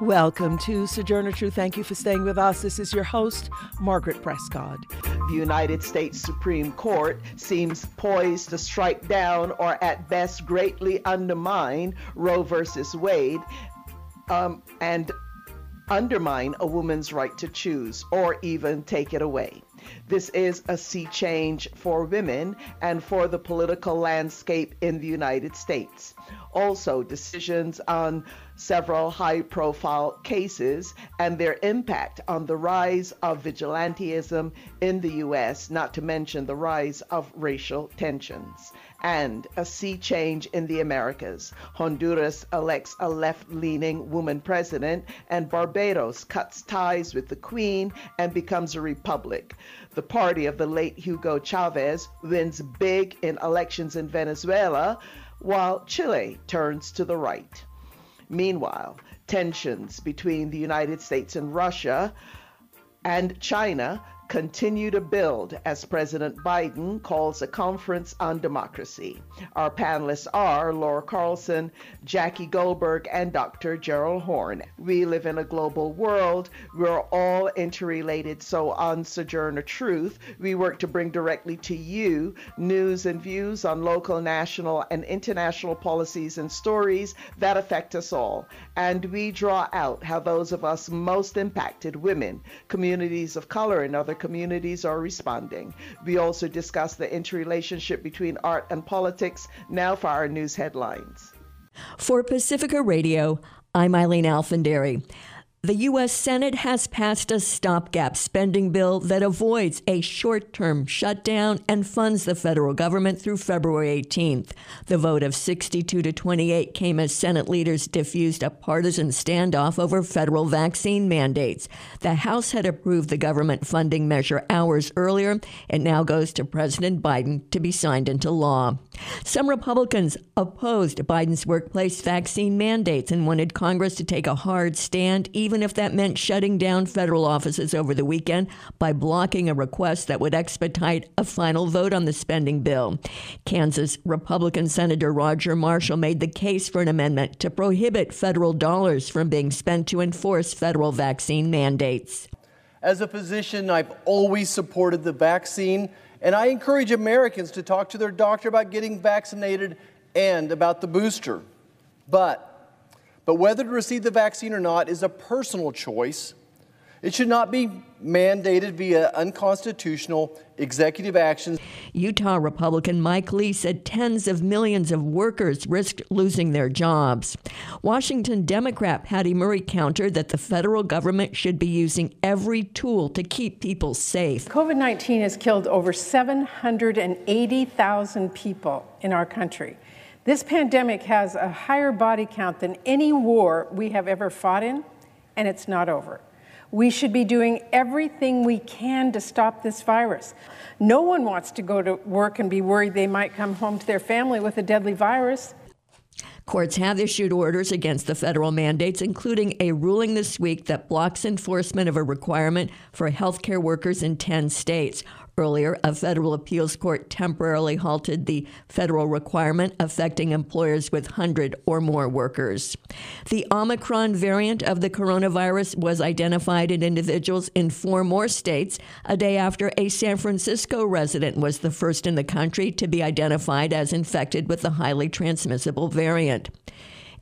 Welcome to Sojourner Truth. Thank you for staying with us. This is your host, Margaret Prescott. The United States Supreme Court seems poised to strike down or at best greatly undermine Roe versus Wade um, and undermine a woman's right to choose or even take it away. This is a sea change for women and for the political landscape in the United States. Also, decisions on several high profile cases and their impact on the rise of vigilantism in the U.S., not to mention the rise of racial tensions and a sea change in the Americas. Honduras elects a left leaning woman president, and Barbados cuts ties with the Queen and becomes a republic. The party of the late Hugo Chavez wins big in elections in Venezuela, while Chile turns to the right. Meanwhile, tensions between the United States and Russia and China continue to build as President Biden calls a conference on democracy. Our panelists are Laura Carlsen, Jackie Goldberg, and Dr. Gerald Horne. We live in a global world. We're all interrelated. So on Sojourner Truth, we work to bring directly to you news and views on local, national, and international policies and stories that affect us all. And we draw out how those of us most impacted, women, communities of color, and other communities are responding. We also discuss the interrelationship between art and politics. Now for our news headlines. For Pacifica Radio, I'm Aileen Alfandary. The U.S. Senate has passed a stopgap spending bill that avoids a short term shutdown and funds the federal government through February 18th. The vote of 62 to 28 came as Senate leaders diffused a partisan standoff over federal vaccine mandates. The House had approved the government funding measure hours earlier. It now goes to President Biden to be signed into law. Some Republicans opposed Biden's workplace vaccine mandates and wanted Congress to take a hard stand, even if that meant shutting down federal offices over the weekend by blocking a request that would expedite a final vote on the spending bill. Kansas Republican Senator Roger Marshall made the case for an amendment to prohibit federal dollars from being spent to enforce federal vaccine mandates. As a physician, I've always supported the vaccine, and I encourage Americans to talk to their doctor about getting vaccinated and about the booster. But but whether to receive the vaccine or not is a personal choice. It should not be mandated via unconstitutional executive actions. Utah Republican Mike Lee said tens of millions of workers risked losing their jobs. Washington Democrat Patty Murray countered that the federal government should be using every tool to keep people safe. COVID 19 has killed over 780,000 people in our country. This pandemic has a higher body count than any war we have ever fought in, and it's not over. We should be doing everything we can to stop this virus. No one wants to go to work and be worried they might come home to their family with a deadly virus. Courts have issued orders against the federal mandates, including a ruling this week that blocks enforcement of a requirement for healthcare workers in 10 states. Earlier, a federal appeals court temporarily halted the federal requirement affecting employers with 100 or more workers. The Omicron variant of the coronavirus was identified in individuals in four more states a day after a San Francisco resident was the first in the country to be identified as infected with the highly transmissible variant.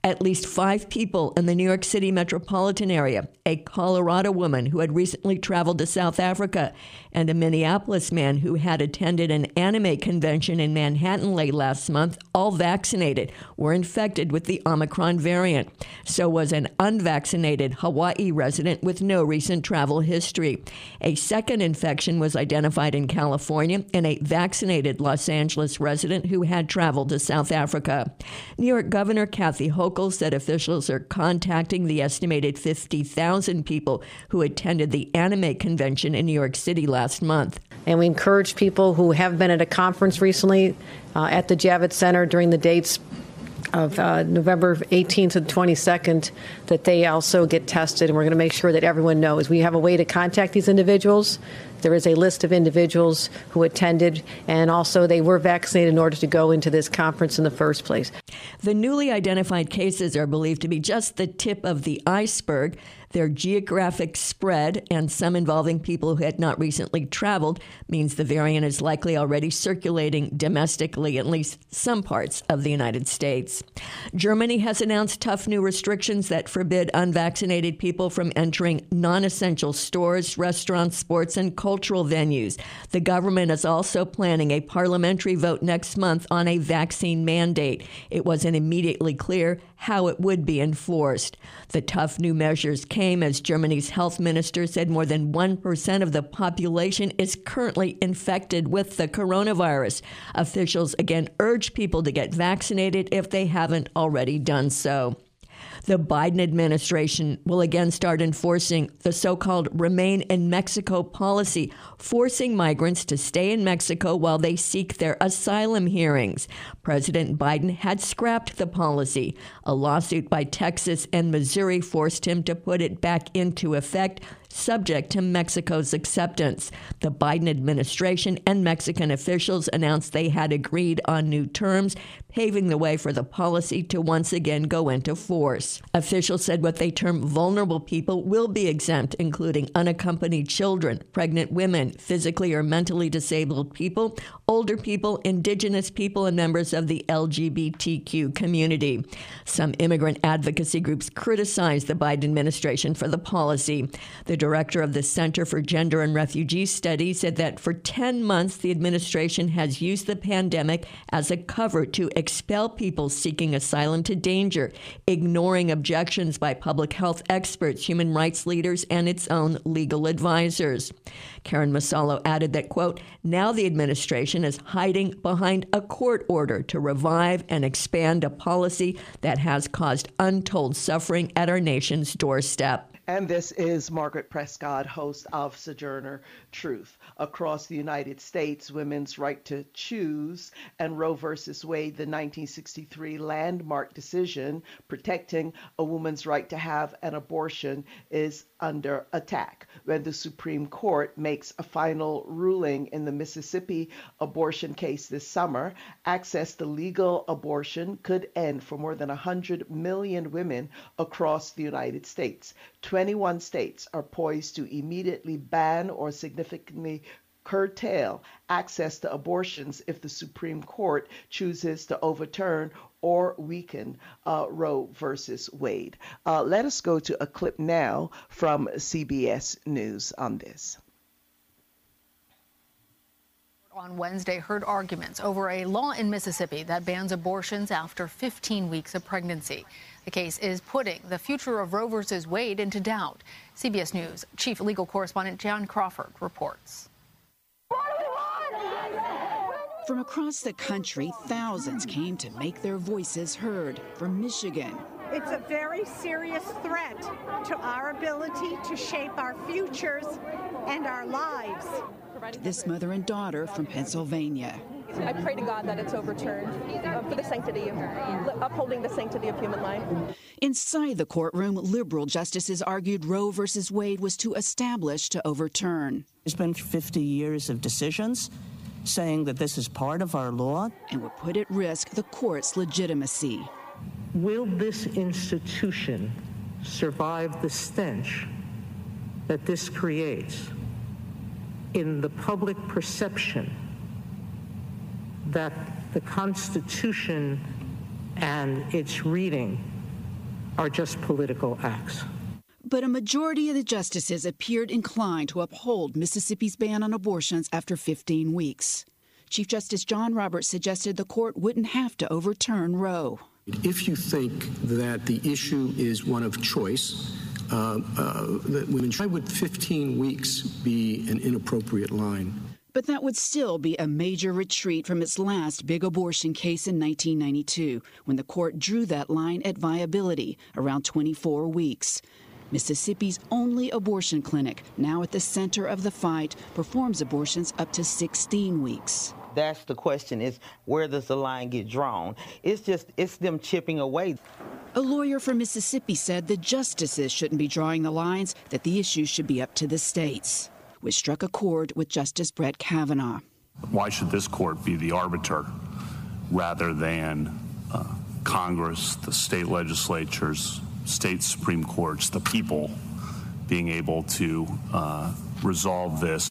At least five people in the New York City metropolitan area, a Colorado woman who had recently traveled to South Africa, and a Minneapolis man who had attended an anime convention in Manhattan late last month, all vaccinated, were infected with the Omicron variant. So was an unvaccinated Hawaii resident with no recent travel history. A second infection was identified in California in a vaccinated Los Angeles resident who had traveled to South Africa. New York Governor Kathy Hochul said officials are contacting the estimated 50,000 people who attended the anime convention in New York City last month. And we encourage people who have been at a conference recently uh, at the Javits Center during the dates of uh, November 18th and 22nd that they also get tested, and we're going to make sure that everyone knows. We have a way to contact these individuals. There is a list of individuals who attended, and also they were vaccinated in order to go into this conference in the first place. The newly identified cases are believed to be just the tip of the iceberg. Their geographic spread and some involving people who had not recently traveled means the variant is likely already circulating domestically, at least some parts of the United States. Germany has announced tough new restrictions that forbid unvaccinated people from entering non essential stores, restaurants, sports, and cultural venues. The government is also planning a parliamentary vote next month on a vaccine mandate. It wasn't immediately clear how it would be enforced. The tough new measures came as Germany's health minister said more than 1% of the population is currently infected with the coronavirus. Officials again urge people to get vaccinated if they haven't already done so the Biden administration will again start enforcing the so called Remain in Mexico policy, forcing migrants to stay in Mexico while they seek their asylum hearings. President Biden had scrapped the policy. A lawsuit by Texas and Missouri forced him to put it back into effect subject to Mexico's acceptance. The Biden administration and Mexican officials announced they had agreed on new terms, paving the way for the policy to once again go into force. Officials said what they term vulnerable people will be exempt, including unaccompanied children, pregnant women, physically or mentally disabled people, older people, indigenous people, and members of the LGBTQ community. Some immigrant advocacy groups criticized the Biden administration for the policy. The director of the Center for Gender and Refugee Studies said that for 10 months, the administration has used the pandemic as a cover to expel people seeking asylum to danger, ignoring objections by public health experts, human rights leaders, and its own legal advisors. Karen Musalo added that, quote, now the administration is hiding behind a court order to revive and expand a policy that has caused untold suffering at our nation's doorstep. And this is Margaret Prescott, host of Sojourner Truth. Across the United States, women's right to choose and Roe versus Wade, the 1963 landmark decision protecting a woman's right to have an abortion, is under attack when the Supreme Court makes a final ruling in the Mississippi abortion case this summer. Access to legal abortion could end for more than 100 million women across the United States. 21 states are poised to immediately ban or significantly curtail access to abortions if the Supreme Court chooses to overturn or weaken uh, Roe versus Wade. Uh, let us go to a clip now from CBS News on this on Wednesday heard arguments over a law in Mississippi that bans abortions after 15 weeks of pregnancy. The case is putting the future of Roe v. Wade into doubt. CBS News chief legal correspondent Jan Crawford reports. From across the country, thousands came to make their voices heard. From Michigan, it's a very serious threat to our ability to shape our futures and our lives. To this mother and daughter from Pennsylvania. I pray to God that it's overturned um, for the sanctity of upholding the sanctity of human life. Inside the courtroom, liberal justices argued Roe versus Wade was too established to overturn. It's been 50 years of decisions saying that this is part of our law and would put at risk the court's legitimacy. Will this institution survive the stench that this creates in the public perception that the Constitution and its reading are just political acts? But a majority of the justices appeared inclined to uphold Mississippi's ban on abortions after 15 weeks. Chief Justice John Roberts suggested the court wouldn't have to overturn Roe. If you think that the issue is one of choice, uh, uh, that women, why would 15 weeks be an inappropriate line? But that would still be a major retreat from its last big abortion case in 1992, when the court drew that line at viability, around 24 weeks. Mississippi's only abortion clinic, now at the center of the fight, performs abortions up to 16 weeks. that's the question is where does the line get drawn? It's just, it's them chipping away. A lawyer from Mississippi said the justices shouldn't be drawing the lines, that the issues should be up to the states, which struck a chord with Justice Brett Kavanaugh. Why should this court be the arbiter rather than uh, Congress, the state legislatures, state Supreme Courts, the people being able to uh, resolve this?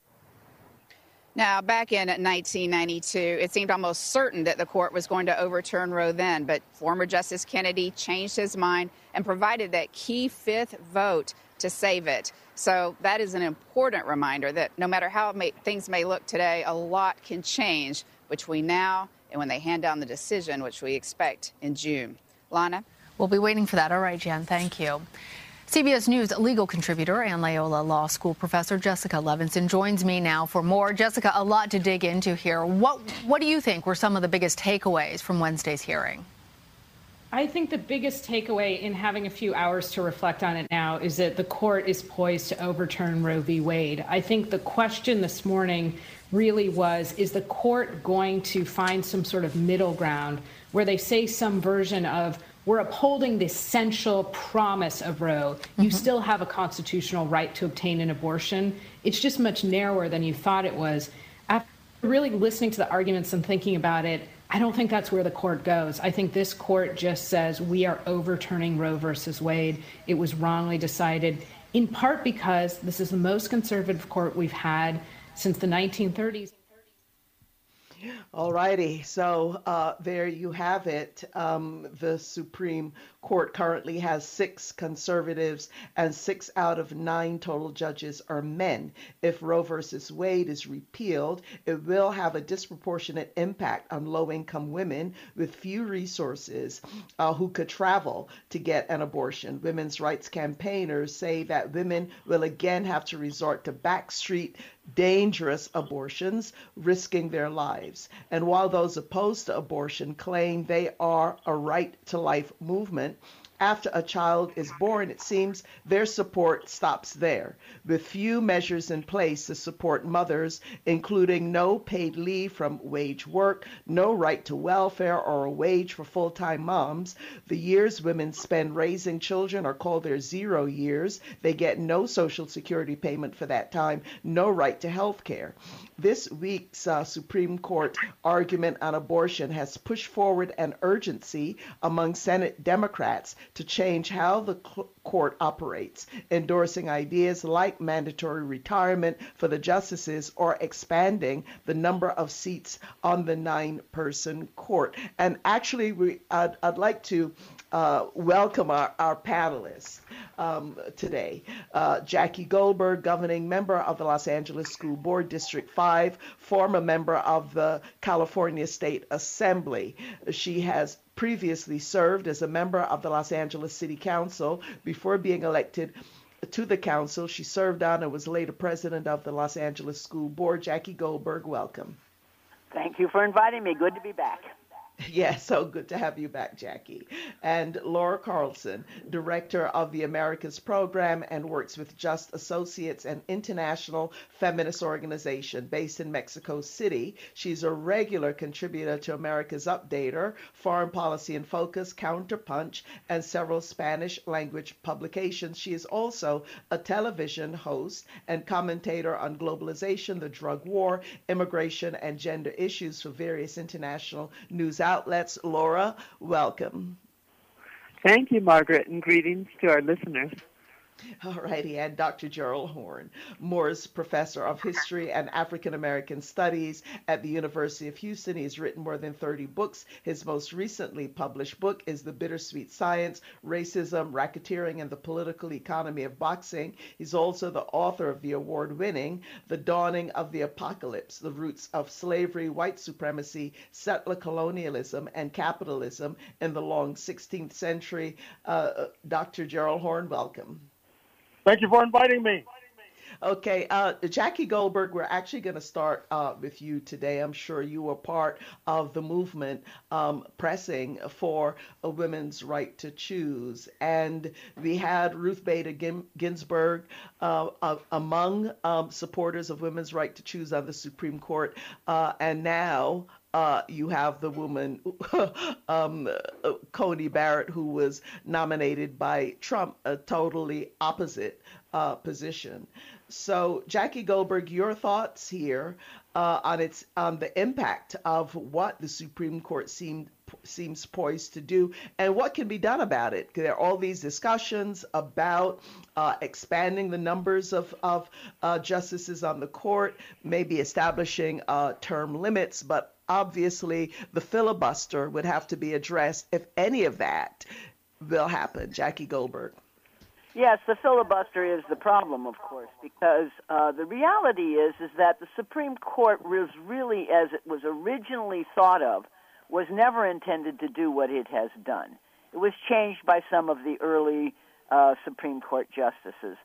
Now, back in 1992, it seemed almost certain that the court was going to overturn Roe then, but former Justice Kennedy changed his mind and provided that key fifth vote to save it. So that is an important reminder that no matter how may, things may look today, a lot can change between now and when they hand down the decision, which we expect in June. Lana? We'll be waiting for that. All right, Jan, thank you. CBS News legal contributor and Loyola Law School professor Jessica Levinson joins me now for more. Jessica, a lot to dig into here. What what do you think were some of the biggest takeaways from Wednesday's hearing? I think the biggest takeaway in having a few hours to reflect on it now is that the court is poised to overturn Roe v. Wade. I think the question this morning really was is the court going to find some sort of middle ground where they say some version of we're upholding the essential promise of Roe. You mm-hmm. still have a constitutional right to obtain an abortion. It's just much narrower than you thought it was. After really listening to the arguments and thinking about it, I don't think that's where the court goes. I think this court just says we are overturning Roe versus Wade. It was wrongly decided, in part because this is the most conservative court we've had since the 1930s. All righty. So uh, there you have it. Um, the Supreme Court currently has six conservatives, and six out of nine total judges are men. If Roe versus Wade is repealed, it will have a disproportionate impact on low income women with few resources uh, who could travel to get an abortion. Women's rights campaigners say that women will again have to resort to backstreet dangerous abortions, risking their lives. And while those opposed to abortion claim they are a right to life movement, after a child is born, it seems their support stops there, with few measures in place to support mothers, including no paid leave from wage work, no right to welfare or a wage for full time moms. The years women spend raising children are called their zero years. They get no Social Security payment for that time, no right to health care. This week's uh, Supreme Court argument on abortion has pushed forward an urgency among Senate Democrats to change how the court operates, endorsing ideas like mandatory retirement for the justices or expanding the number of seats on the nine person court. And actually, we, I'd, I'd like to uh, welcome our, our panelists um, today. Uh, Jackie Goldberg, governing member of the Los Angeles School Board District 5, former member of the California State Assembly. She has previously served as a member of the Los Angeles City Council before being elected to the council. She served on and was later president of the Los Angeles School Board. Jackie Goldberg, welcome. Thank you for inviting me. Good to be back. Yeah, so good to have you back, Jackie. And Laura Carlsen, director of the Americas program and works with Just Associates, an international feminist organization based in Mexico City. She's a regular contributor to America's Updater, Foreign Policy in Focus, Counterpunch, and several Spanish language publications. She is also a television host and commentator on globalization, the drug war, immigration, and gender issues for various international news outlets. Laura, welcome. Thank you, Margaret, and greetings to our listeners. All righty, and Dr. Gerald Horne, Moores Professor of History and African American Studies at the University of Houston. He's written more than 30 books. His most recently published book is The Bittersweet Science Racism, Racketeering, and the Political Economy of Boxing. He's also the author of the award winning The Dawning of the Apocalypse The Roots of Slavery, White Supremacy, Settler Colonialism, and Capitalism in the Long 16th Century. Uh, Dr. Gerald Horne, welcome. Thank you for inviting me. Okay, uh, Jackie Goldberg, we're actually going to start uh, with you today. I'm sure you were part of the movement um, pressing for a women's right to choose. And we had Ruth Bader Ginsburg uh, among um, supporters of women's right to choose on the Supreme Court. Uh, and now uh, you have the woman, um, uh, Barrett, who was nominated by Trump, a totally opposite uh, position. So, Jackie Goldberg, your thoughts here uh, on its on the impact of what the Supreme Court seemed seems poised to do, and what can be done about it. There are all these discussions about uh, expanding the numbers of of uh, justices on the court, maybe establishing uh, term limits, but obviously the filibuster would have to be addressed if any of that will happen. Jackie Goldberg. Yes, the filibuster is the problem, of course, because uh, the reality is is that the Supreme Court was really, as it was originally thought of, was never intended to do what it has done. It was changed by some of the early uh, Supreme Court justices,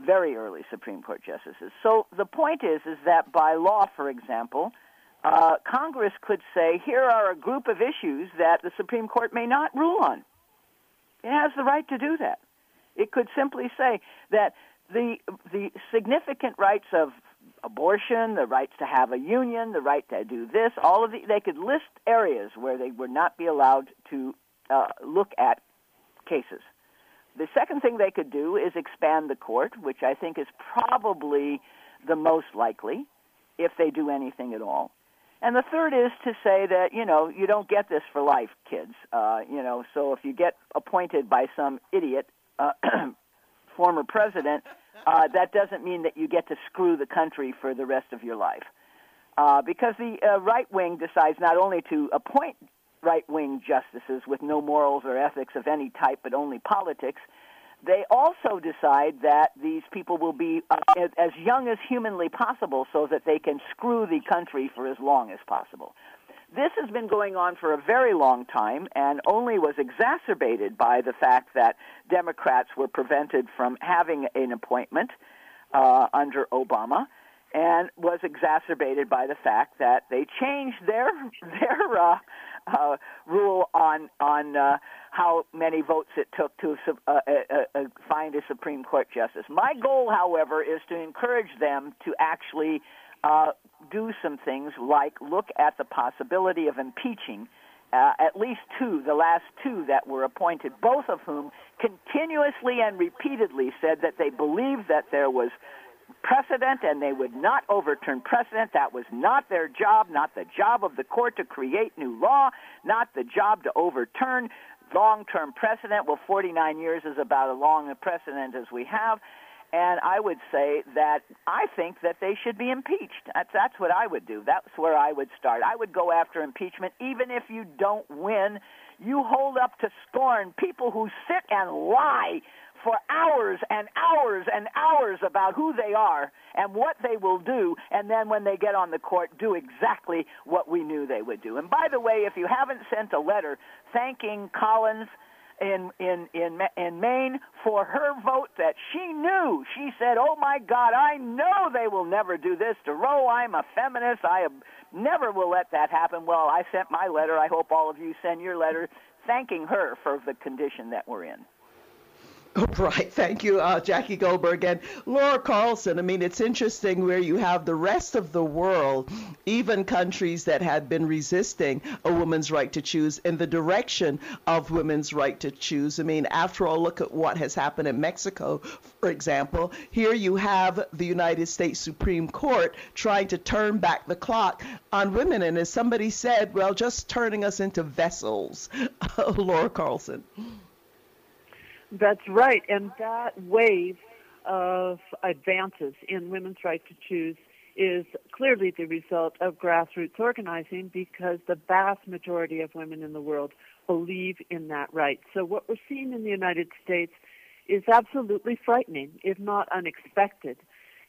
very early Supreme Court justices. So the point is, is that by law, for example, uh, Congress could say, here are a group of issues that the Supreme Court may not rule on. It has the right to do that. It could simply say that the the significant rights of abortion, the rights to have a union, the right to do this, all of the they could list areas where they would not be allowed to uh, look at cases. The second thing they could do is expand the court, which I think is probably the most likely if they do anything at all. And the third is to say that you know you don't get this for life, kids. Uh, you know, so if you get appointed by some idiot uh, former president, uh, that doesn't mean that you get to screw the country for the rest of your life. Uh, because the uh, right wing decides not only to appoint right wing justices with no morals or ethics of any type, but only politics, they also decide that these people will be uh, as young as humanly possible so that they can screw the country for as long as possible. This has been going on for a very long time and only was exacerbated by the fact that Democrats were prevented from having an appointment uh, under Obama and was exacerbated by the fact that they changed their their uh, uh, rule on on uh, how many votes it took to uh, uh, uh, find a Supreme Court justice. My goal, however, is to encourage them to actually uh, do some things like look at the possibility of impeaching uh, at least two, the last two that were appointed, both of whom continuously and repeatedly said that they believed that there was precedent and they would not overturn precedent. That was not their job, not the job of the court to create new law, not the job to overturn long term precedent. Well, 49 years is about as long a precedent as we have. And I would say that I think that they should be impeached. That's, that's what I would do. That's where I would start. I would go after impeachment, even if you don't win. You hold up to scorn people who sit and lie for hours and hours and hours about who they are and what they will do, and then when they get on the court, do exactly what we knew they would do. And by the way, if you haven't sent a letter thanking Collins in in in in Maine for her vote that she knew. She said, "Oh my God, I know they will never do this to Roe. I'm a feminist. I never will let that happen." Well, I sent my letter. I hope all of you send your letter thanking her for the condition that we're in. Right. Thank you, uh, Jackie Goldberg. And Laura Carlsen, I mean, it's interesting where you have the rest of the world, even countries that had been resisting a woman's right to choose, in the direction of women's right to choose. I mean, after all, look at what has happened in Mexico, for example. Here you have the United States Supreme Court trying to turn back the clock on women. And as somebody said, well, just turning us into vessels. Laura Carlsen. That's right. And that wave of advances in women's right to choose is clearly the result of grassroots organizing because the vast majority of women in the world believe in that right. So what we're seeing in the United States is absolutely frightening, if not unexpected.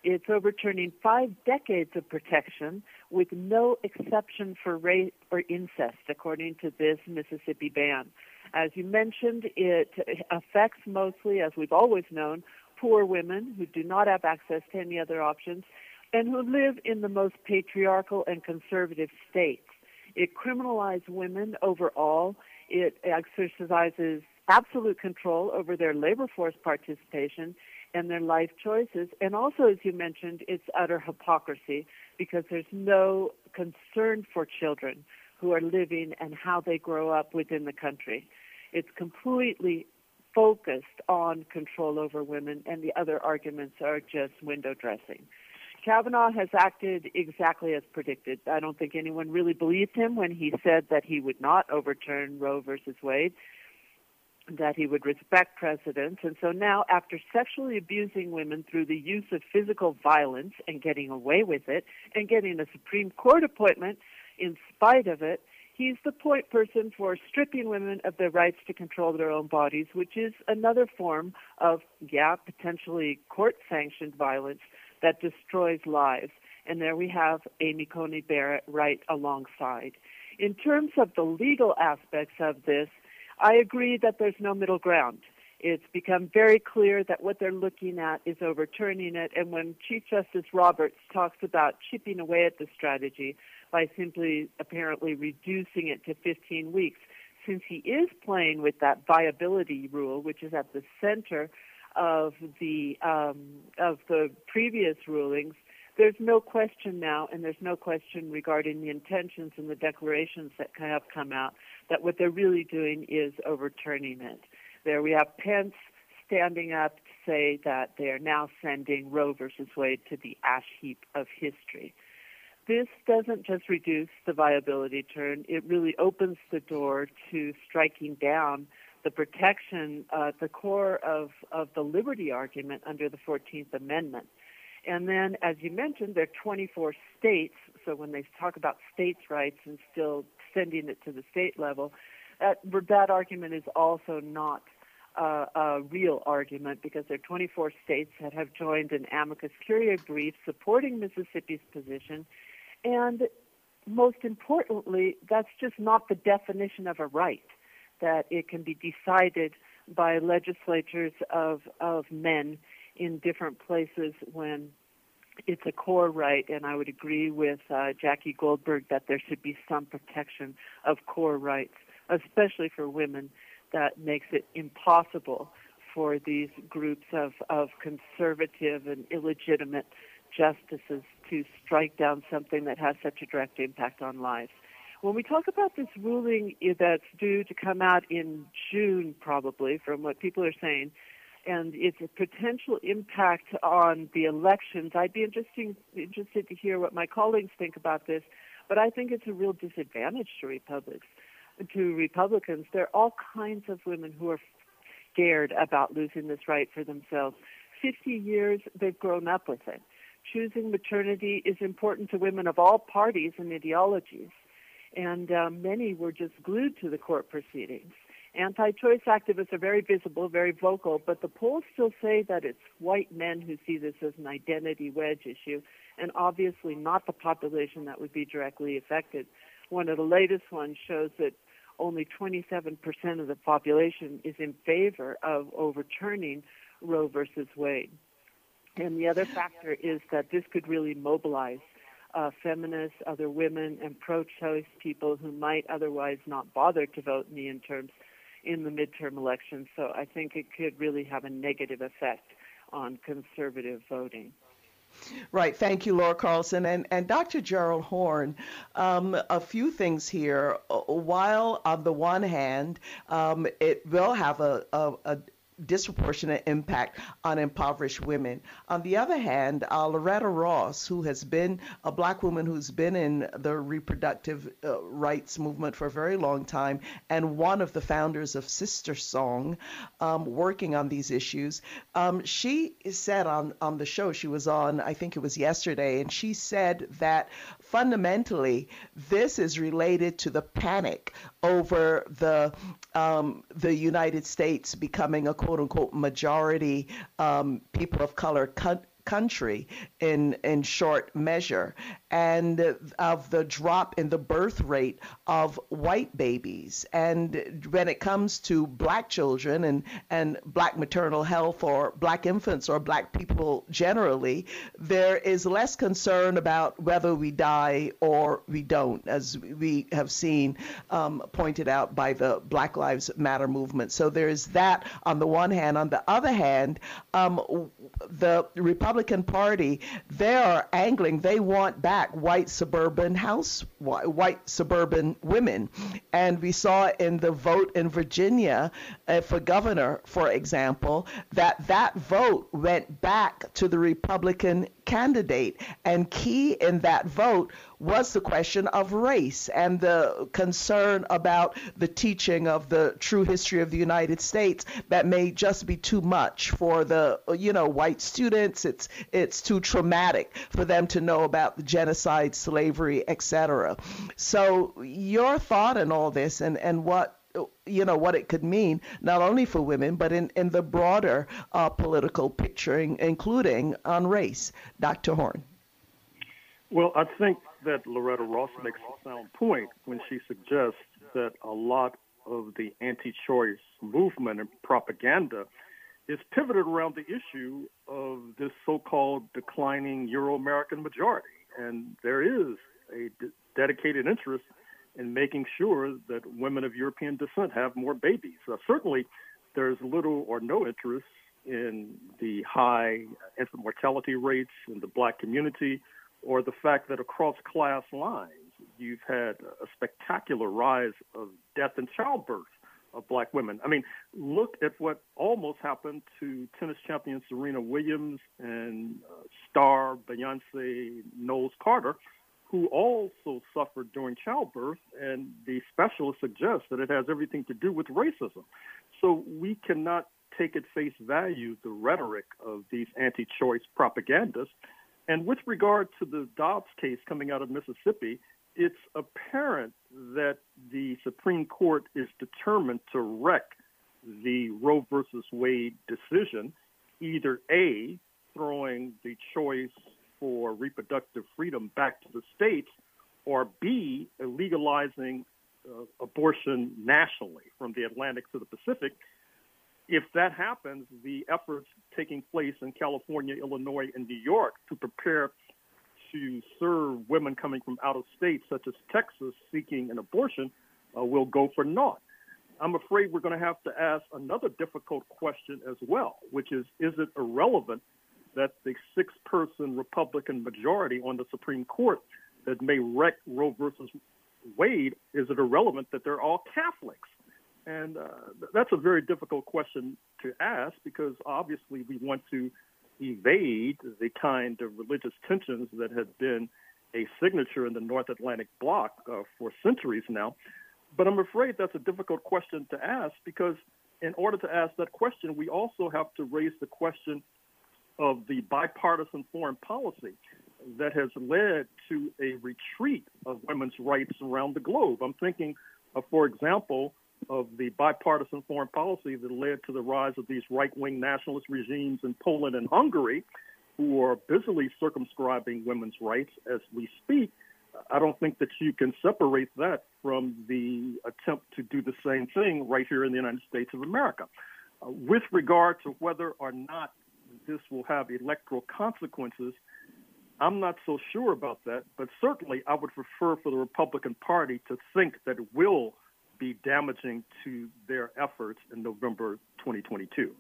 It's overturning five decades of protection with no exception for rape or incest, according to this Mississippi ban. As you mentioned, it affects mostly, as we've always known, poor women who do not have access to any other options and who live in the most patriarchal and conservative states. It criminalizes women overall. It exercises absolute control over their labor force participation and their life choices. And also, as you mentioned, it's utter hypocrisy because there's no concern for children who are living and how they grow up within the country. It's completely focused on control over women, and the other arguments are just window dressing. Kavanaugh has acted exactly as predicted. I don't think anyone really believed him when he said that he would not overturn Roe versus Wade, that he would respect precedents. And so now, after sexually abusing women through the use of physical violence and getting away with it, and getting a Supreme Court appointment in spite of it, he's the point person for stripping women of their rights to control their own bodies, which is another form of, yeah, potentially court sanctioned violence that destroys lives. And there we have Amy Coney Barrett right alongside. In terms of the legal aspects of this, I agree that there's no middle ground. It's become very clear that what they're looking at is overturning it. And when Chief Justice Roberts talks about chipping away at the strategy by simply apparently reducing it to 15 weeks, since he is playing with that viability rule, which is at the center of the um, of the previous rulings, there's no question now, and there's no question regarding the intentions and the declarations that have come out that what they're really doing is overturning it. There we have Pence standing up to say that they are now sending Roe versus Wade to the ash heap of history. This doesn't just reduce the viability turn, it really opens the door to striking down the protection uh, the core of, of the liberty argument under the 14th Amendment. And then, as you mentioned, there are 24 states. So when they talk about states' rights and still sending it to the state level, that, that argument is also not uh, a real argument because there are 24 states that have joined an amicus curiae brief supporting Mississippi's position. And most importantly, that's just not the definition of a right that it can be decided by legislatures of, of men in different places when it's a core right, and I would agree with uh, Jackie Goldberg that there should be some protection of core rights, especially for women. That makes it impossible for these groups of, of conservative and illegitimate justices to strike down something that has such a direct impact on lives. When we talk about this ruling that's due to come out in June, probably, from what people are saying, and its a potential impact on the elections, I'd be interesting, interested to hear what my colleagues think about this. But I think it's a real disadvantage to Republicans. To Republicans, there are all kinds of women who are scared about losing this right for themselves. 50 years, they've grown up with it. Choosing maternity is important to women of all parties and ideologies and um, many were just glued to the court proceedings. Anti choice activists are very visible, very vocal, but the polls still say that it's white men who see this as an identity wedge issue, and obviously not the population that would be directly affected. One of the latest ones shows that only 27% of the population is in favor of overturning Roe versus Wade. And the other factor is that this could really mobilize uh, feminists, other women, and pro-choice people who might otherwise not bother to vote in the midterms in the midterm elections. So I think it could really have a negative effect on conservative voting. Right. Thank you, Laura Carlsen. And, and Dr. Gerald Horne, um, a few things here. While, on the one hand, um, it will have a, a disproportionate impact on impoverished women. On the other hand, uh, Loretta Ross, who has been a black woman who's been in the reproductive uh, rights movement for a very long time and one of the founders of SisterSong, um, working on these issues, um, she said on, on the show, she was on, I think it was yesterday, and she said that fundamentally this is related to the panic over the um, the United States becoming a quote unquote majority um, people of color country in in short measure and of the drop in the birth rate of white babies. And when it comes to black children and, and black maternal health or black infants or black people generally, there is less concern about whether we die or we don't, as we have seen um, pointed out by the Black Lives Matter movement. So there's that on the one hand. On the other hand, um, the Republican Party, they are angling, they want back white suburban house, white suburban women. And we saw in the vote in Virginia uh, for governor, for example, that that vote went back to the Republican candidate. And key in that vote was the question of race and the concern about the teaching of the true history of the United States that may just be too much for the you know white students it's it's too traumatic for them to know about the genocide slavery etc so your thought in all this and and what you know what it could mean not only for women but in, in the broader uh, political picture including on race dr Horne. well i think that Loretta Ross makes a sound point when she suggests that a lot of the anti choice movement and propaganda is pivoted around the issue of this so called declining Euro American majority. And there is a dedicated interest in making sure that women of European descent have more babies. Uh, certainly, there's little or no interest in the high infant mortality rates in the black community or the fact that across class lines, you've had a spectacular rise of death and childbirth of black women. I mean, look at what almost happened to tennis champion Serena Williams and uh, star Beyonce Knowles Carter, who also suffered during childbirth. And the specialist suggests that it has everything to do with racism. So we cannot take at face value the rhetoric of these anti choice propagandists and with regard to the Dobbs case coming out of Mississippi, it's apparent that the Supreme Court is determined to wreck the Roe versus Wade decision, either A, throwing the choice for reproductive freedom back to the states, or B, legalizing uh, abortion nationally from the Atlantic to the Pacific if that happens, the efforts taking place in California, Illinois, and New York to prepare to serve women coming from out of state, such as Texas, seeking an abortion, uh, will go for naught. I'm afraid we're going to have to ask another difficult question as well, which is is it irrelevant that the six person Republican majority on the Supreme Court that may wreck Roe versus Wade, is it irrelevant that they're all Catholics? And uh, that's a very difficult question to ask because obviously we want to evade the kind of religious tensions that have been a signature in the North Atlantic bloc uh, for centuries now. But I'm afraid that's a difficult question to ask because, in order to ask that question, we also have to raise the question of the bipartisan foreign policy that has led to a retreat of women's rights around the globe. I'm thinking, for example, of the bipartisan foreign policy that led to the rise of these right wing nationalist regimes in Poland and Hungary, who are busily circumscribing women's rights as we speak. I don't think that you can separate that from the attempt to do the same thing right here in the United States of America. Uh, with regard to whether or not this will have electoral consequences, I'm not so sure about that, but certainly I would prefer for the Republican Party to think that it will be damaging to their efforts in November 2022.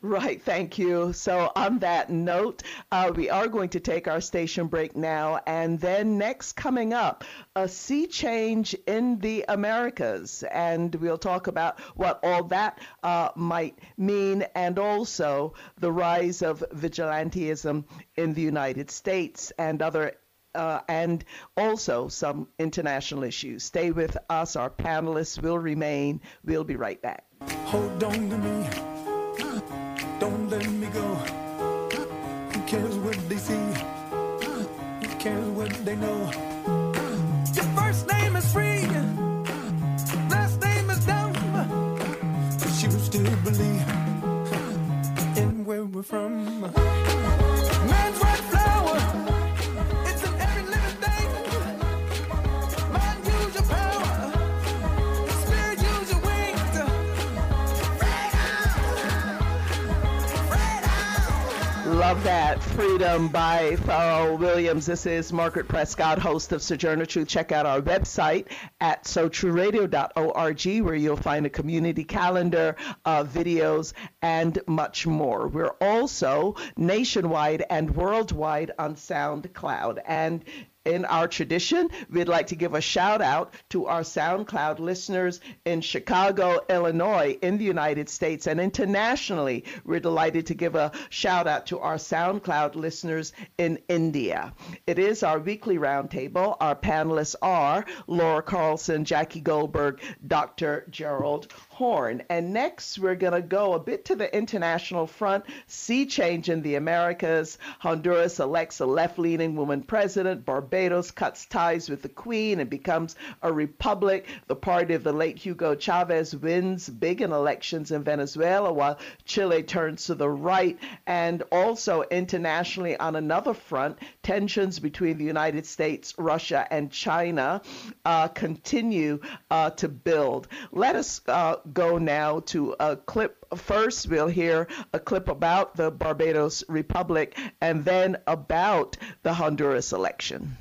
Right, thank you. So, on that note, uh, we are going to take our station break now. And then, next coming up, a sea change in the Americas. And we'll talk about what all that uh, might mean and also the rise of vigilantism in the United States and other uh, and also some international issues. Stay with us. Our panelists will remain. We'll be right back. Hold on to me. Don't let me go. Who cares what they see? Who cares what they know? Your first name is free. Last name is dumb. But you still believe in where we're from. Love that. Freedom by Pharrell Williams. This is Margaret Prescott, host of Sojourner Truth. Check out our website at sotrueradio.org where you'll find a community calendar, uh, videos, and much more. We're also nationwide and worldwide on SoundCloud. And in our tradition, we'd like to give a shout out to our SoundCloud listeners in Chicago, Illinois, in the United States, and internationally. We're delighted to give a shout out to our SoundCloud listeners in India. It is our weekly roundtable. Our panelists are Laura Carlsen, Jackie Goldberg, Dr. Gerald Horne. And next, we're going to go a bit to the international front. Sea change in the Americas. Honduras elects a left leaning woman president. Barbados cuts ties with the Queen and becomes a republic. The party of the late Hugo Chavez wins big in elections in Venezuela, while Chile turns to the right. And also internationally, on another front, tensions between the United States, Russia, and China uh, continue uh, to build. Let us uh, go now to a clip. First, we'll hear a clip about the Barbados Republic and then about the Honduras election.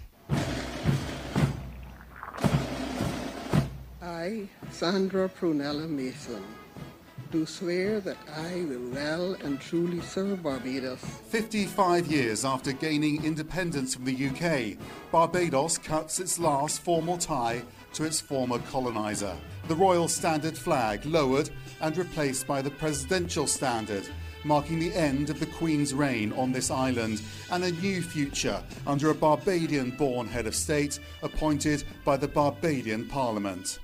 I, Sandra Prunella Mason, do swear that I will well and truly serve Barbados. 55 years after gaining independence from the UK, Barbados cuts its last formal tie to its former coloniser. The Royal Standard flag lowered and replaced by the Presidential Standard, marking the end of the Queen's reign on this island and a new future under a Barbadian born head of state appointed by the Barbadian Parliament.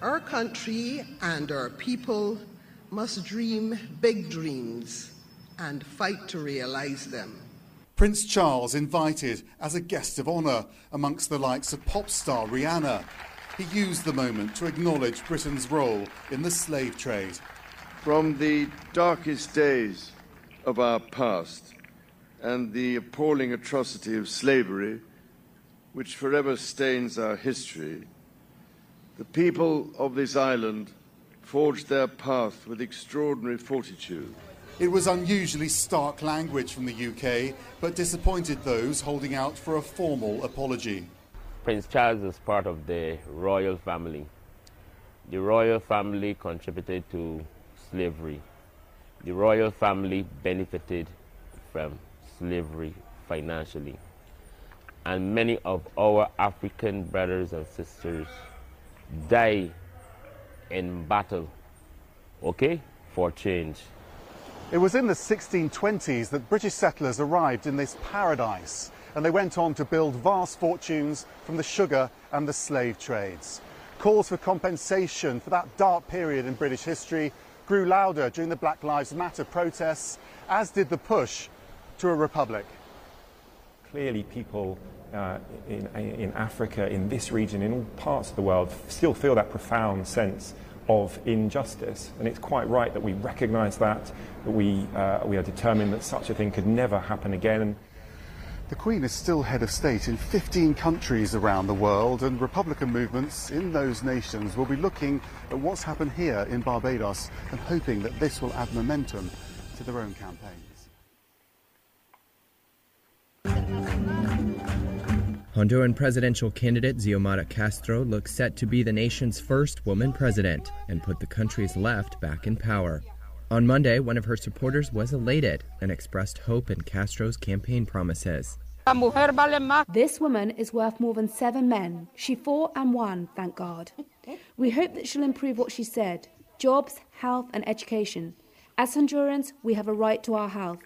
Our country and our people must dream big dreams and fight to realize them. Prince Charles invited as a guest of honour amongst the likes of pop star Rihanna. He used the moment to acknowledge Britain's role in the slave trade. From the darkest days of our past and the appalling atrocity of slavery, which forever stains our history, the people of this island forged their path with extraordinary fortitude. It was unusually stark language from the UK, but disappointed those holding out for a formal apology. Prince Charles is part of the royal family. The royal family contributed to slavery. The royal family benefited from slavery financially. And many of our African brothers and sisters die in battle, okay, for change. It was in the 1620s that British settlers arrived in this paradise and they went on to build vast fortunes from the sugar and the slave trades. Calls for compensation for that dark period in British history grew louder during the Black Lives Matter protests, as did the push to a republic. Clearly, people uh, in, in Africa, in this region, in all parts of the world, still feel that profound sense of injustice. And it's quite right that we recognise that, that we, uh, we are determined that such a thing could never happen again. The Queen is still head of state in 15 countries around the world, and Republican movements in those nations will be looking at what's happened here in Barbados and hoping that this will add momentum to their own campaigns. Honduran presidential candidate Xiomara Castro looks set to be the nation's first woman president and put the country's left back in power. On Monday, one of her supporters was elated and expressed hope in Castro's campaign promises. This woman is worth more than seven men. She fought and won, thank God. We hope that she'll improve what she said jobs, health, and education. As Hondurans, we have a right to our health.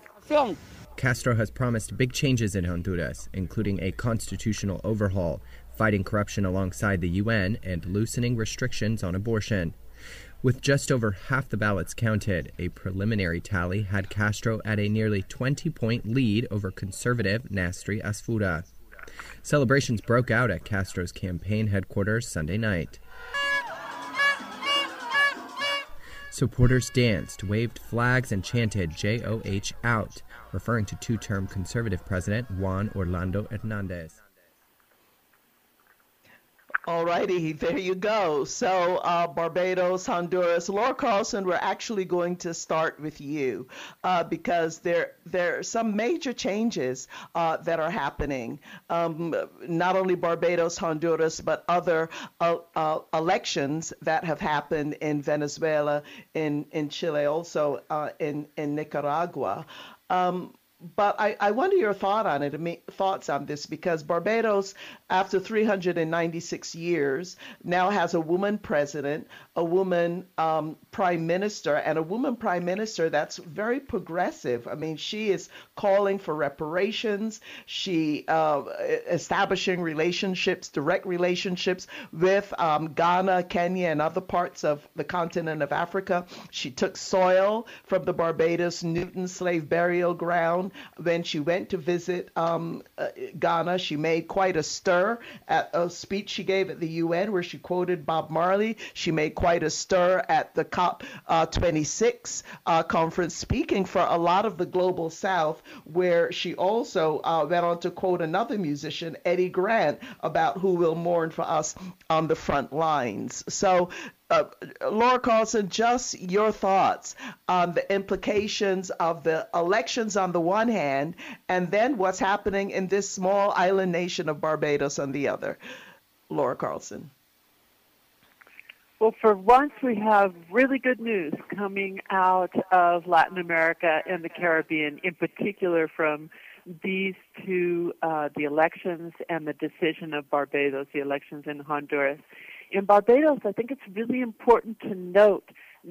Castro has promised big changes in Honduras, including a constitutional overhaul, fighting corruption alongside the UN, and loosening restrictions on abortion. With just over half the ballots counted, a preliminary tally had Castro at a nearly 20 point lead over conservative Nasry Asfura. Celebrations broke out at Castro's campaign headquarters Sunday night. Supporters danced, waved flags, and chanted JOH out, referring to two term conservative president Juan Orlando Hernandez. All righty, there you go. So, uh, Barbados, Honduras, Laura Carlsen, we're actually going to start with you uh, because there there are some major changes uh, that are happening. Um, not only Barbados, Honduras, but other uh, uh, elections that have happened in Venezuela, in in Chile, also uh, in in Nicaragua. Um, but I, I wonder your thought on it, thoughts on this, because Barbados, after 396 years, now has a woman president, a woman um, prime minister, and a woman prime minister that's very progressive. I mean, she is calling for reparations. She uh, establishing relationships, direct relationships with um, Ghana, Kenya, and other parts of the continent of Africa. She took soil from the Barbados Newton slave burial ground when she went to visit um, uh, Ghana. She made quite a stir at a speech she gave at the UN where she quoted Bob Marley. She made quite a stir at the COP26 uh, uh, conference, speaking for a lot of the global South, where she also uh, went on to quote another musician, Eddie Grant, about who will mourn for us on the front lines. So uh, Laura Carlsen, just your thoughts on the implications of the elections on the one hand, and then what's happening in this small island nation of Barbados on the other. Laura Carlsen. Well, for once, we have really good news coming out of Latin America and the Caribbean, in particular from these two, uh, the elections and the decision of Barbados, the elections in Honduras in Barbados, I think it's really important to note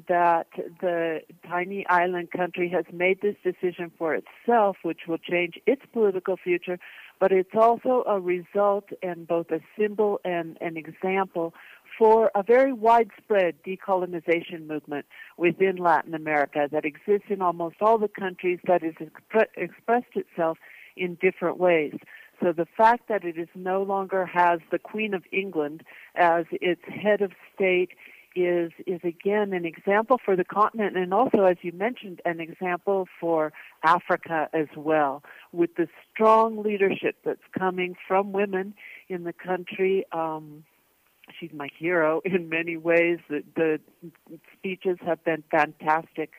that the tiny island country has made this decision for itself, which will change its political future, but it's also a result and both a symbol and an example for a very widespread decolonization movement within Latin America that exists in almost all the countries that has expre- expressed itself in different ways. So the fact that it is no longer has the Queen of England as its head of state is is again an example for the continent and also as you mentioned an example for Africa as well. With the strong leadership that's coming from women in the country um, she's my hero in many ways. The, the speeches have been fantastic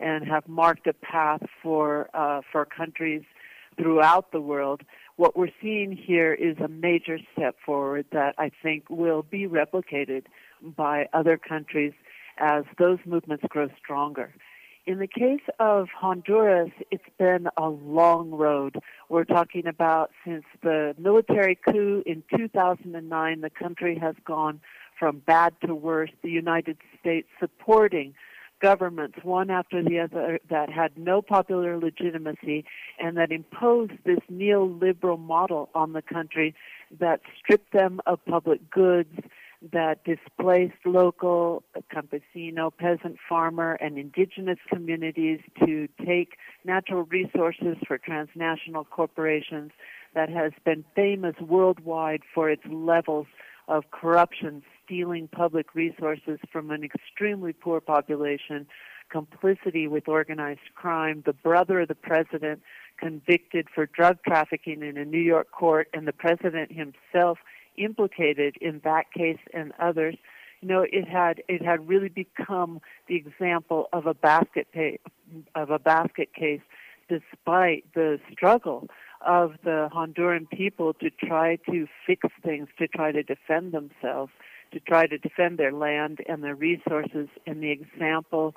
and have marked a path for uh, for countries throughout the world what we're seeing here is a major step forward that I think will be replicated by other countries as those movements grow stronger. In the case of Honduras, it's been a long road. We're talking about since the military coup in 2009, the country has gone from bad to worse. The United States supporting governments, one after the other, that had no popular legitimacy and that imposed this neoliberal model on the country that stripped them of public goods, that displaced local campesino, peasant farmer, and indigenous communities to take natural resources for transnational corporations, that has been famous worldwide for its levels of corruption, stealing public resources from an extremely poor population, complicity with organized crime, the brother of the president convicted for drug trafficking in a New York court, and the president himself implicated in that case and others. You know, it had it had really become the example of a basket pay, of a basket case, despite the struggle of the Honduran people to try to fix things, to try to defend themselves, to try to defend their land and their resources. And the example,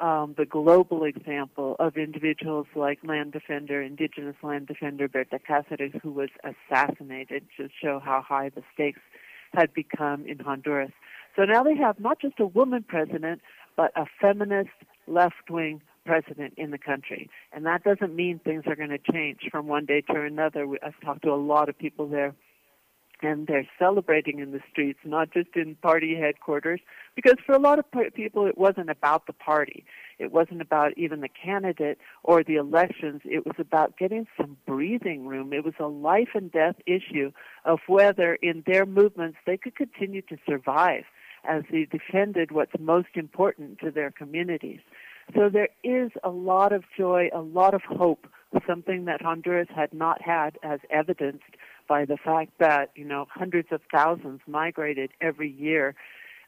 um, the global example of individuals like land defender, indigenous land defender Berta Cáceres, who was assassinated to show how high the stakes had become in Honduras. So now they have not just a woman president, but a feminist left wing president in the country. And that doesn't mean things are going to change from one day to another. I've talked to a lot of people there and they're celebrating in the streets, not just in party headquarters, because for a lot of people it wasn't about the party. It wasn't about even the candidate or the elections. It was about getting some breathing room. It was a life and death issue of whether in their movements they could continue to survive as they defended what's most important to their communities. So there is a lot of joy, a lot of hope, something that Honduras had not had as evidenced by the fact that you know hundreds of thousands migrated every year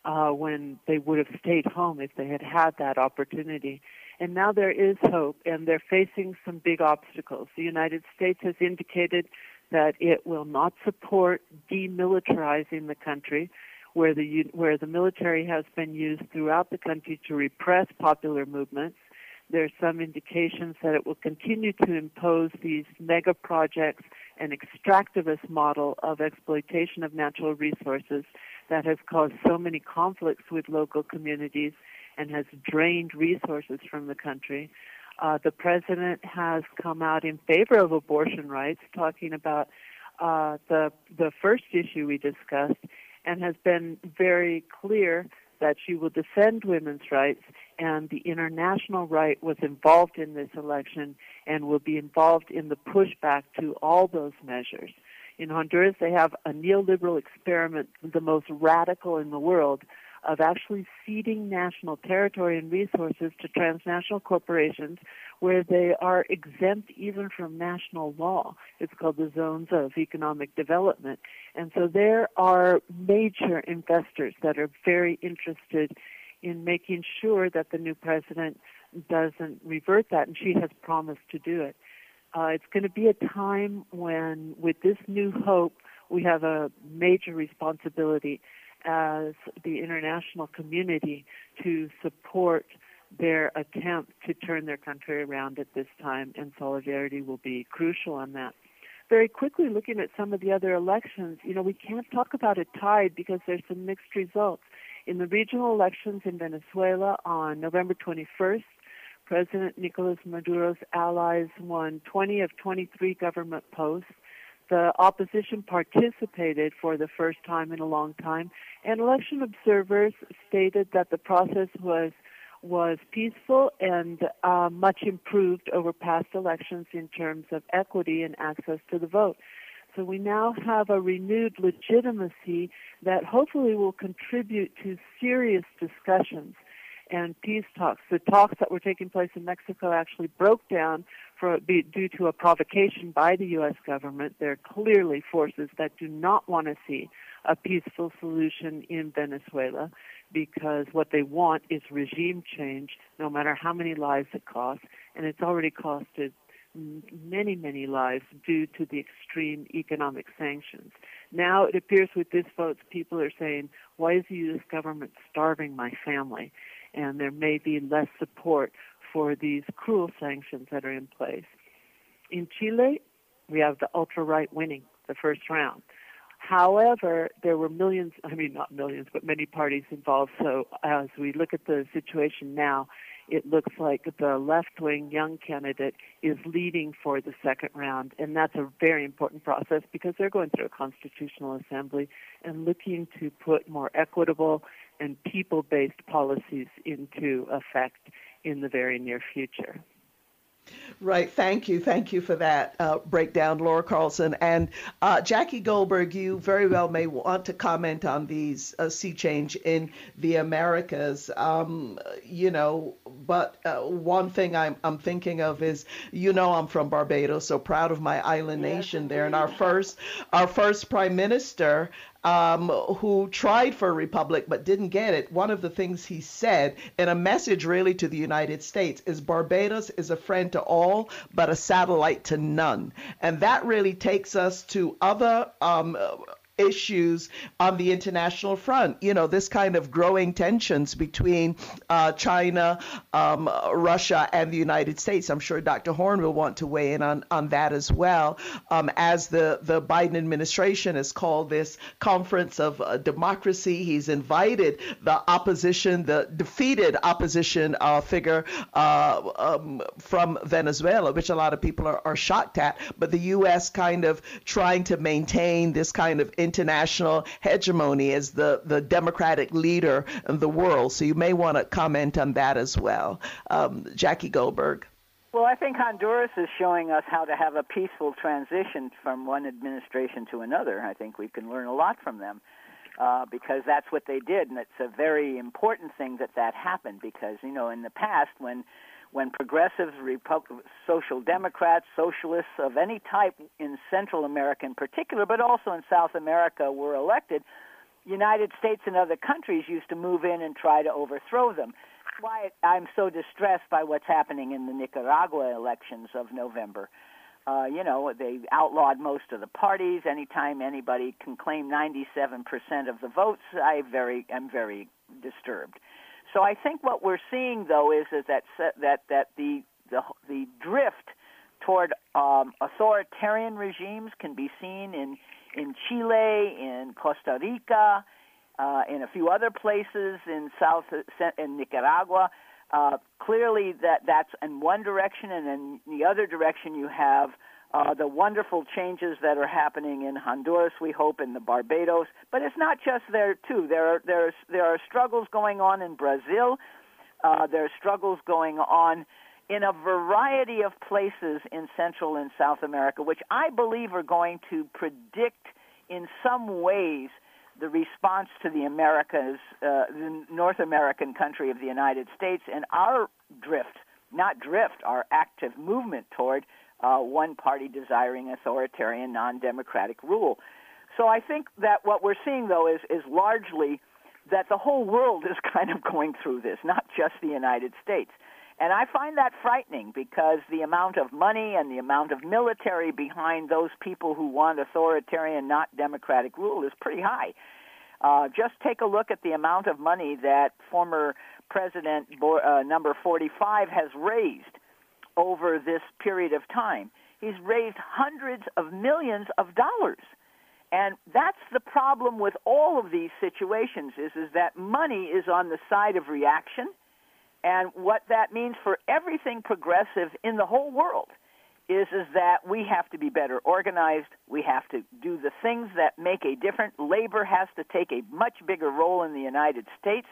uh, when they would have stayed home if they had had that opportunity. And now there is hope, and they're facing some big obstacles. The United States has indicated that it will not support demilitarizing the country, where the where the military has been used throughout the country to repress popular movements. There's some indications that it will continue to impose these mega projects and extractivist model of exploitation of natural resources that has caused so many conflicts with local communities and has drained resources from the country. Uh, the president has come out in favor of abortion rights, talking about uh, the the first issue we discussed, and has been very clear that she will defend women's rights. And the international right was involved in this election and will be involved in the pushback to all those measures. In Honduras, they have a neoliberal experiment, the most radical in the world, of actually ceding national territory and resources to transnational corporations where they are exempt even from national law. It's called the zones of economic development. And so there are major investors that are very interested in making sure that the new president doesn't revert that, and she has promised to do it. Uh, it's going to be a time when, with this new hope, we have a major responsibility as the international community to support their attempt to turn their country around at this time, and solidarity will be crucial on that. Very quickly, looking at some of the other elections, you know, we can't talk about a tide because there's some mixed results. In the regional elections in Venezuela on November 21st, President Nicolas Maduro's allies won 20 of 23 government posts. The opposition participated for the first time in a long time, and election observers stated that the process was was peaceful and uh, much improved over past elections in terms of equity and access to the vote. So we now have a renewed legitimacy that hopefully will contribute to serious discussions and peace talks. The talks that were taking place in Mexico actually broke down for, due to a provocation by the U.S. government. There are clearly forces that do not want to see a peaceful solution in Venezuela because what they want is regime change, no matter how many lives it costs, and it's already costed many, many lives due to the extreme economic sanctions. Now it appears with this vote, people are saying, why is the U.S. government starving my family? and there may be less support for these cruel sanctions that are in place. In Chile, we have the ultra right winning the first round. However, there were millions, I mean, not millions, but many parties involved. So as we look at the situation now, it looks like the left wing young candidate is leading for the second round. And that's a very important process because they're going through a constitutional assembly and looking to put more equitable and people based policies into effect in the very near future. Right. Thank you. Thank you for that uh, breakdown, Laura Carlsen. And uh, Jackie Goldberg, you very well may want to comment on these uh, sea change in the Americas. Um, you know, but uh, one thing I'm, I'm thinking of is, you know, I'm from Barbados, so proud of my island nation there. And our first, our first prime minister um, who tried for a republic but didn't get it, one of the things he said in a message really to the United States is Barbados is a friend to all but a satellite to none. And that really takes us to other um, issues on the international front. You know, this kind of growing tensions between uh, China, um, Russia, and the United States. I'm sure Dr. Horne will want to weigh in on, on that as well. Um, as the, the Biden administration has called this conference of uh, democracy, he's invited the opposition, the defeated opposition uh, figure uh, um, from Venezuela, which a lot of people are, are shocked at. But the U.S. kind of trying to maintain this kind of international hegemony as the, the democratic leader in the world. So you may want to comment on that as well. Um, Jackie Goldberg. Well, I think Honduras is showing us how to have a peaceful transition from one administration to another. I think we can learn a lot from them. Uh, because that's what they did, and it's a very important thing that that happened. Because you know, in the past, when when progressives, Repub- social democrats, socialists of any type in Central America in particular, but also in South America, were elected, United States and other countries used to move in and try to overthrow them. That's why I'm so distressed by what's happening in the Nicaragua elections of November. Uh, you know, they outlawed most of the parties. Anytime anybody can claim 97% of the votes, I very am very disturbed. So I think what we're seeing, though, is, is that that that the the the drift toward um, authoritarian regimes can be seen in in Chile, in Costa Rica, uh, in a few other places in South in Nicaragua. Uh, clearly, that that's in one direction, and in the other direction, you have uh, the wonderful changes that are happening in Honduras, we hope, in the Barbados. But it's not just there too. There are there's there are struggles going on in Brazil. Uh, there are struggles going on in a variety of places in Central and South America, which I believe are going to predict in some ways the response to the Americas, uh, the North American country of the United States, and our drift, not drift, our active movement toward uh, one party desiring authoritarian, non democratic rule. So I think that what we're seeing, though, is, is largely that the whole world is kind of going through this, not just the United States. And I find that frightening because the amount of money and the amount of military behind those people who want authoritarian, not democratic rule is pretty high. Uh, just take a look at the amount of money that former President uh, number 45 has raised over this period of time. He's raised hundreds of millions of dollars. And that's the problem with all of these situations is, is that money is on the side of reaction. And what that means for everything progressive in the whole world is, is that we have to be better organized. We have to do the things that make a difference. Labor has to take a much bigger role in the United States,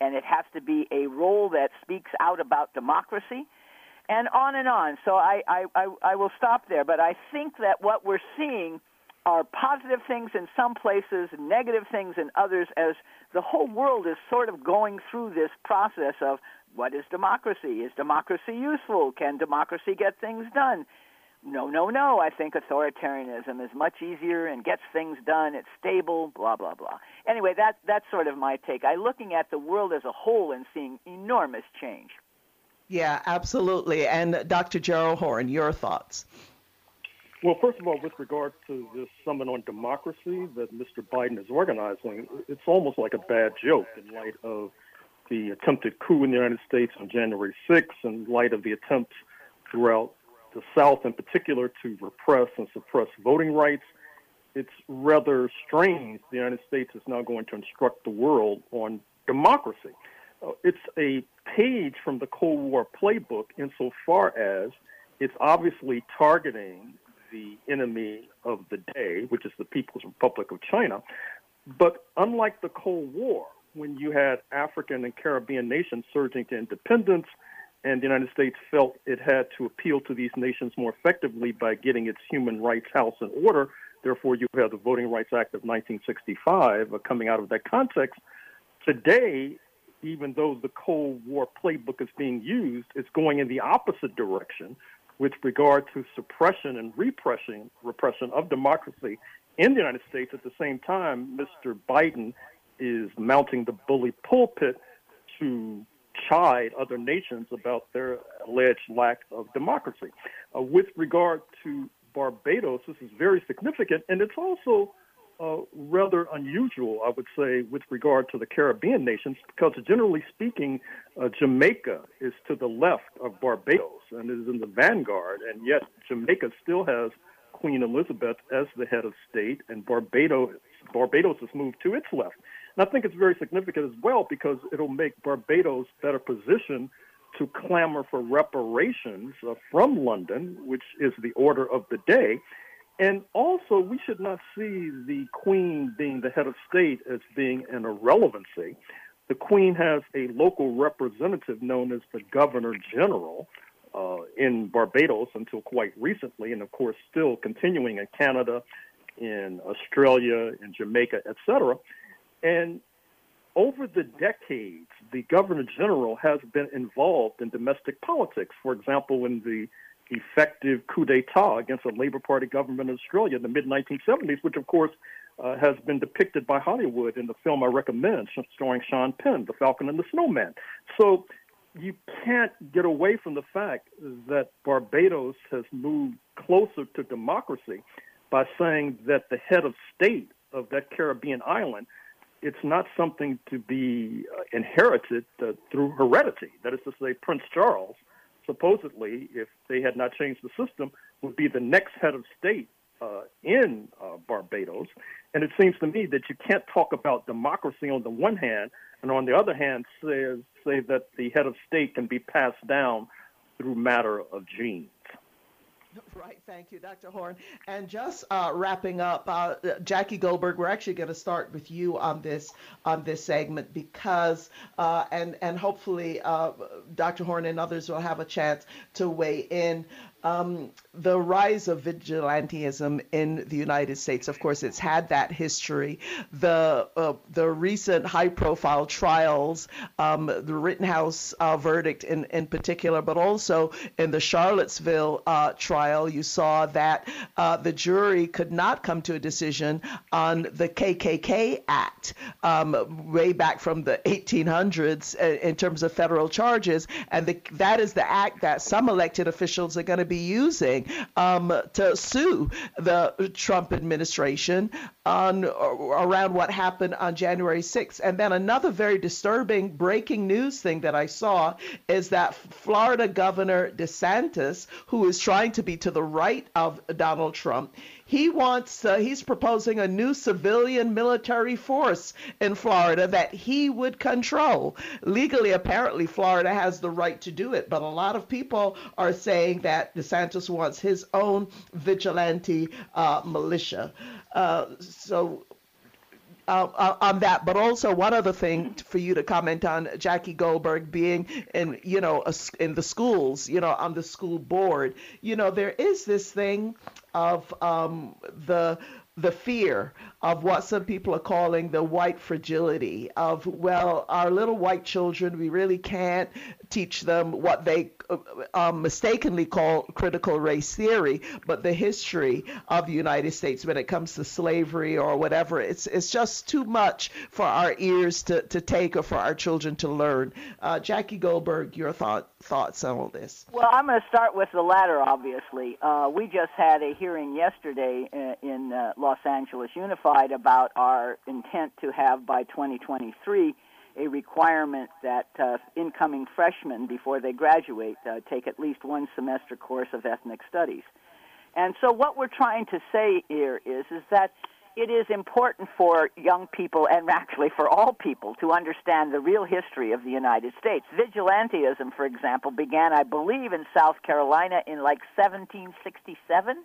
and it has to be a role that speaks out about democracy and on and on. So I, I, I, I will stop there. But I think that what we're seeing are positive things in some places, negative things in others, as the whole world is sort of going through this process of what is democracy? Is democracy useful? Can democracy get things done? No, no, no. I think authoritarianism is much easier and gets things done. It's stable, blah, blah, blah. Anyway, that, that's sort of my take. I'm looking at the world as a whole and seeing enormous change. Yeah, absolutely. And Dr. Gerald Horne, your thoughts? Well, first of all, with regard to this summit on democracy that Mr. Biden is organizing, it's almost like a bad joke in light of the attempted coup in the United States on January 6th, in light of the attempts throughout the South in particular to repress and suppress voting rights. It's rather strange the United States is now going to instruct the world on democracy. Uh, it's a page from the Cold War playbook insofar as it's obviously targeting the enemy of the day, which is the People's Republic of China. But unlike the Cold War, when you had African and Caribbean nations surging to independence, and the United States felt it had to appeal to these nations more effectively by getting its human rights house in order. Therefore, you have the Voting Rights Act of 1965 uh, coming out of that context. Today, even though the Cold War playbook is being used, it's going in the opposite direction with regard to suppression and repression, repression of democracy in the United States. At the same time, Mr. Biden is mounting the bully pulpit to chide other nations about their alleged lack of democracy. Uh, with regard to Barbados, this is very significant, and it's also uh, rather unusual, I would say, with regard to the Caribbean nations, because generally speaking, uh, Jamaica is to the left of Barbados and is in the vanguard, and yet Jamaica still has Queen Elizabeth as the head of state, and Barbados Barbados has moved to its left. And I think it's very significant as well because it'll make Barbados better positioned to clamor for reparations uh, from London, which is the order of the day. And also, we should not see the Queen being the head of state as being an irrelevancy. The Queen has a local representative known as the Governor General uh, in Barbados until quite recently, and of course, still continuing in Canada, in Australia, in Jamaica, etc. And over the decades, the governor general has been involved in domestic politics. For example, in the effective coup d'etat against a Labour Party government in Australia in the mid 1970s, which of course uh, has been depicted by Hollywood in the film I recommend, starring Sean Penn, The Falcon and the Snowman. So you can't get away from the fact that Barbados has moved closer to democracy by saying that the head of state of that Caribbean island it's not something to be uh, inherited uh, through heredity. That is to say, Prince Charles, supposedly, if they had not changed the system, would be the next head of state uh, in uh, Barbados. And it seems to me that you can't talk about democracy on the one hand, and on the other hand, say, say that the head of state can be passed down through matter of genes. Right, thank you, Dr. Horne. And just uh, wrapping up, uh, Jackie Goldberg, we're actually going to start with you on this on this segment because, uh, and and hopefully, uh, Dr. Horne and others will have a chance to weigh in um, the rise of vigilantism in the United States, of course, it's had that history. The uh, the recent high-profile trials, um, the Rittenhouse uh, verdict in, in particular, but also in the Charlottesville uh, trial, you saw that uh, the jury could not come to a decision on the KKK Act um, way back from the 1800s uh, in terms of federal charges, and the, that is the act that some elected officials are going to be using um, to sue the Trump administration on around what happened on January 6th. And then another very disturbing breaking news thing that I saw is that Florida Governor DeSantis, who is trying to be to the right of Donald Trump, he wants, uh, he's proposing a new civilian military force in Florida that he would control. Legally, apparently, Florida has the right to do it, but a lot of people are saying that DeSantis wants his own vigilante uh, militia. Uh, so uh, uh, on that, but also one other thing for you to comment on, Jackie Goldberg being in, you know, a, in the schools, you know, on the school board. You know, there is this thing of um, the the fear of what some people are calling the white fragility of well our little white children we really can't teach them what they uh, um, mistakenly call critical race theory but the history of the united states when it comes to slavery or whatever it's it's just too much for our ears to, to take or for our children to learn. Uh, jackie goldberg your thought, thoughts on all this? Well i'm going to start with the latter obviously. Uh, we just had a hearing yesterday in, uh, in uh, los angeles unified notified about our intent to have by 2023 a requirement that uh, incoming freshmen, before they graduate, uh, take at least one semester course of ethnic studies. And so, what we're trying to say here is, is that it is important for young people and actually for all people to understand the real history of the United States. Vigilantism, for example, began, I believe, in South Carolina in like 1767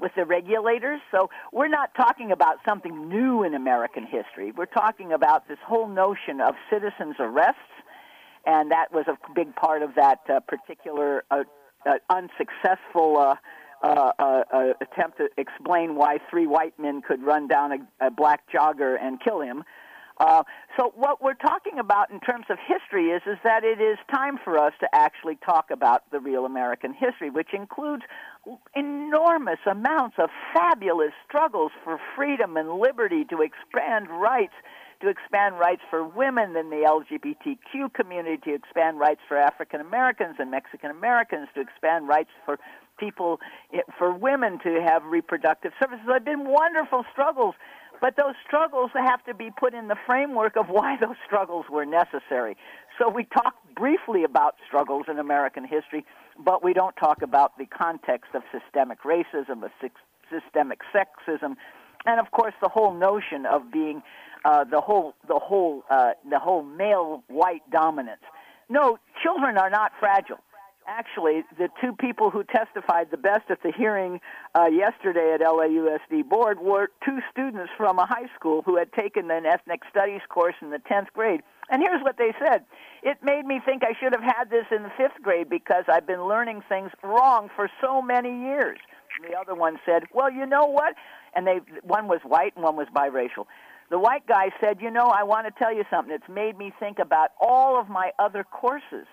with the regulators. So we're not talking about something new in American history. We're talking about this whole notion of citizens' arrests, and that was a big part of that uh, particular uh, uh, unsuccessful. Uh, uh, uh, uh, attempt to explain why three white men could run down a, a black jogger and kill him. Uh, so what we're talking about in terms of history is is that it is time for us to actually talk about the real American history, which includes enormous amounts of fabulous struggles for freedom and liberty to expand rights to expand rights for women in the LGBTQ community, to expand rights for African Americans and Mexican Americans, to expand rights for people, eh, for women to have reproductive services. There have been wonderful struggles but those struggles have to be put in the framework of why those struggles were necessary. So we talk briefly about struggles in American history, but we don't talk about the context of systemic racism, of systemic sexism, and of course the whole notion of being uh, the whole the whole uh, the whole male white dominance. No, children are not fragile actually, the two people who testified the best at the hearing uh, yesterday at LAUSD board were two students from a high school who had taken an ethnic studies course in the 10th grade. And here's what they said. It made me think I should have had this in the fifth grade because I've been learning things wrong for so many years. And the other one said, well, you know what? And they, one was white and one was biracial. The white guy said, You know, I want to tell you something. It's made me think about all of my other courses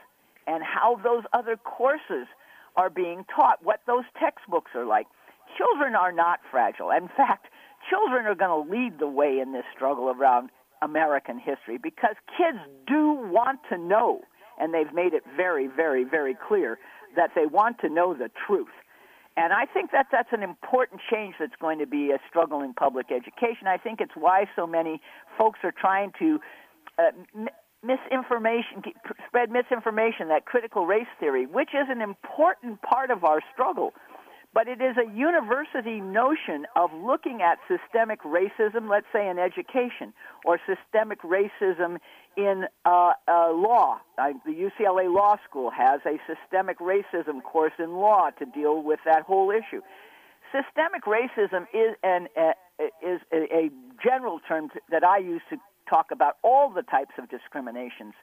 and how those other courses are being taught, what those textbooks are like. Children are not fragile. In fact, children are going to lead the way in this struggle around American history because kids do want to know, and they've made it very, very, very clear that they want to know the truth. And I think that that's an important change that's going to be a struggle in public education. I think it's why so many folks are trying to uh, misinformation, spread misinformation, that critical race theory, which is an important part of our struggle but it is a university notion of looking at systemic racism, let's say in education, or systemic racism in uh, uh, law. The UCLA Law School has a systemic racism course in law to deal with that whole issue. Systemic racism is an is a general term that I use to talk about all the types of discriminations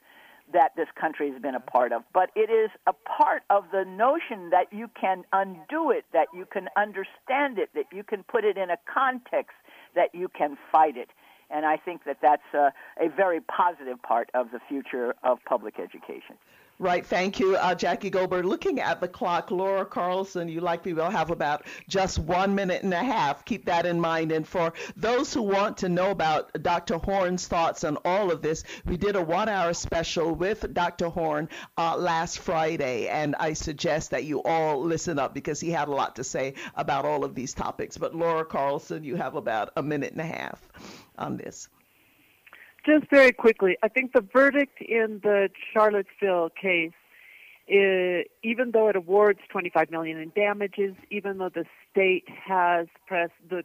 that this country has been a part of, but it is a part of the notion that you can undo it, that you can understand it, that you can put it in a context, that you can fight it. And I think that that's a, a very positive part of the future of public education. Right. Thank you, uh, Jackie Goldberg. Looking at the clock, Laura Carlsen, you likely will have about just one minute and a half. Keep that in mind. And for those who want to know about Dr. Horne's thoughts on all of this, we did a one hour special with Dr. Horne uh, last Friday. And I suggest that you all listen up because he had a lot to say about all of these topics. But Laura Carlsen, you have about a minute and a half on this. Just very quickly, I think the verdict in the Charlottesville case, is, even though it awards 25 million in damages, even though the state has pressed the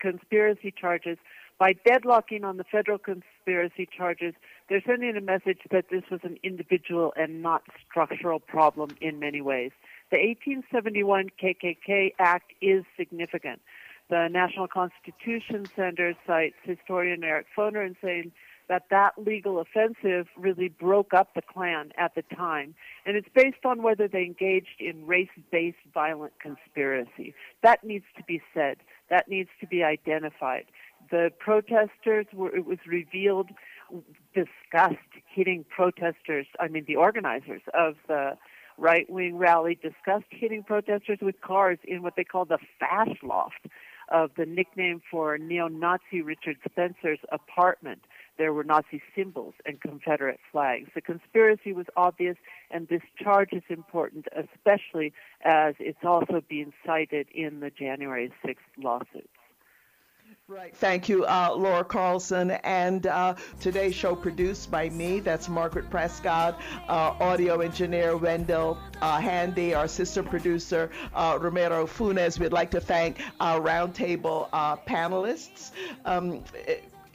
conspiracy charges, by deadlocking on the federal conspiracy charges, they're sending a message that this was an individual and not structural problem in many ways. The 1871 KKK Act is significant. The National Constitution Center cites historian Eric Foner in saying that that legal offensive really broke up the Klan at the time. And it's based on whether they engaged in race-based violent conspiracy. That needs to be said. That needs to be identified. The protesters were, it was revealed, discussed hitting protesters, I mean the organizers of the right wing rally discussed hitting protesters with cars in what they call the Fash Loft of the nickname for neo Nazi Richard Spencer's apartment there were Nazi symbols and Confederate flags. The conspiracy was obvious, and this charge is important, especially as it's also being cited in the January 6th lawsuits. Right. Thank you, uh, Laura Carlsen. And uh, today's show produced by me. That's Margaret Prescott, uh, audio engineer Wendell uh, Handy, our sister producer uh, Romero Funes. We'd like to thank our roundtable uh, panelists. Um,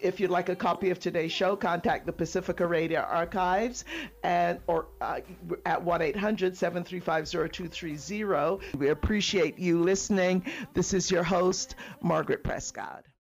if you'd like a copy of today's show, contact the Pacifica Radio Archives and or uh, at 1-800-735-0230. We appreciate you listening. This is your host, Margaret Prescott.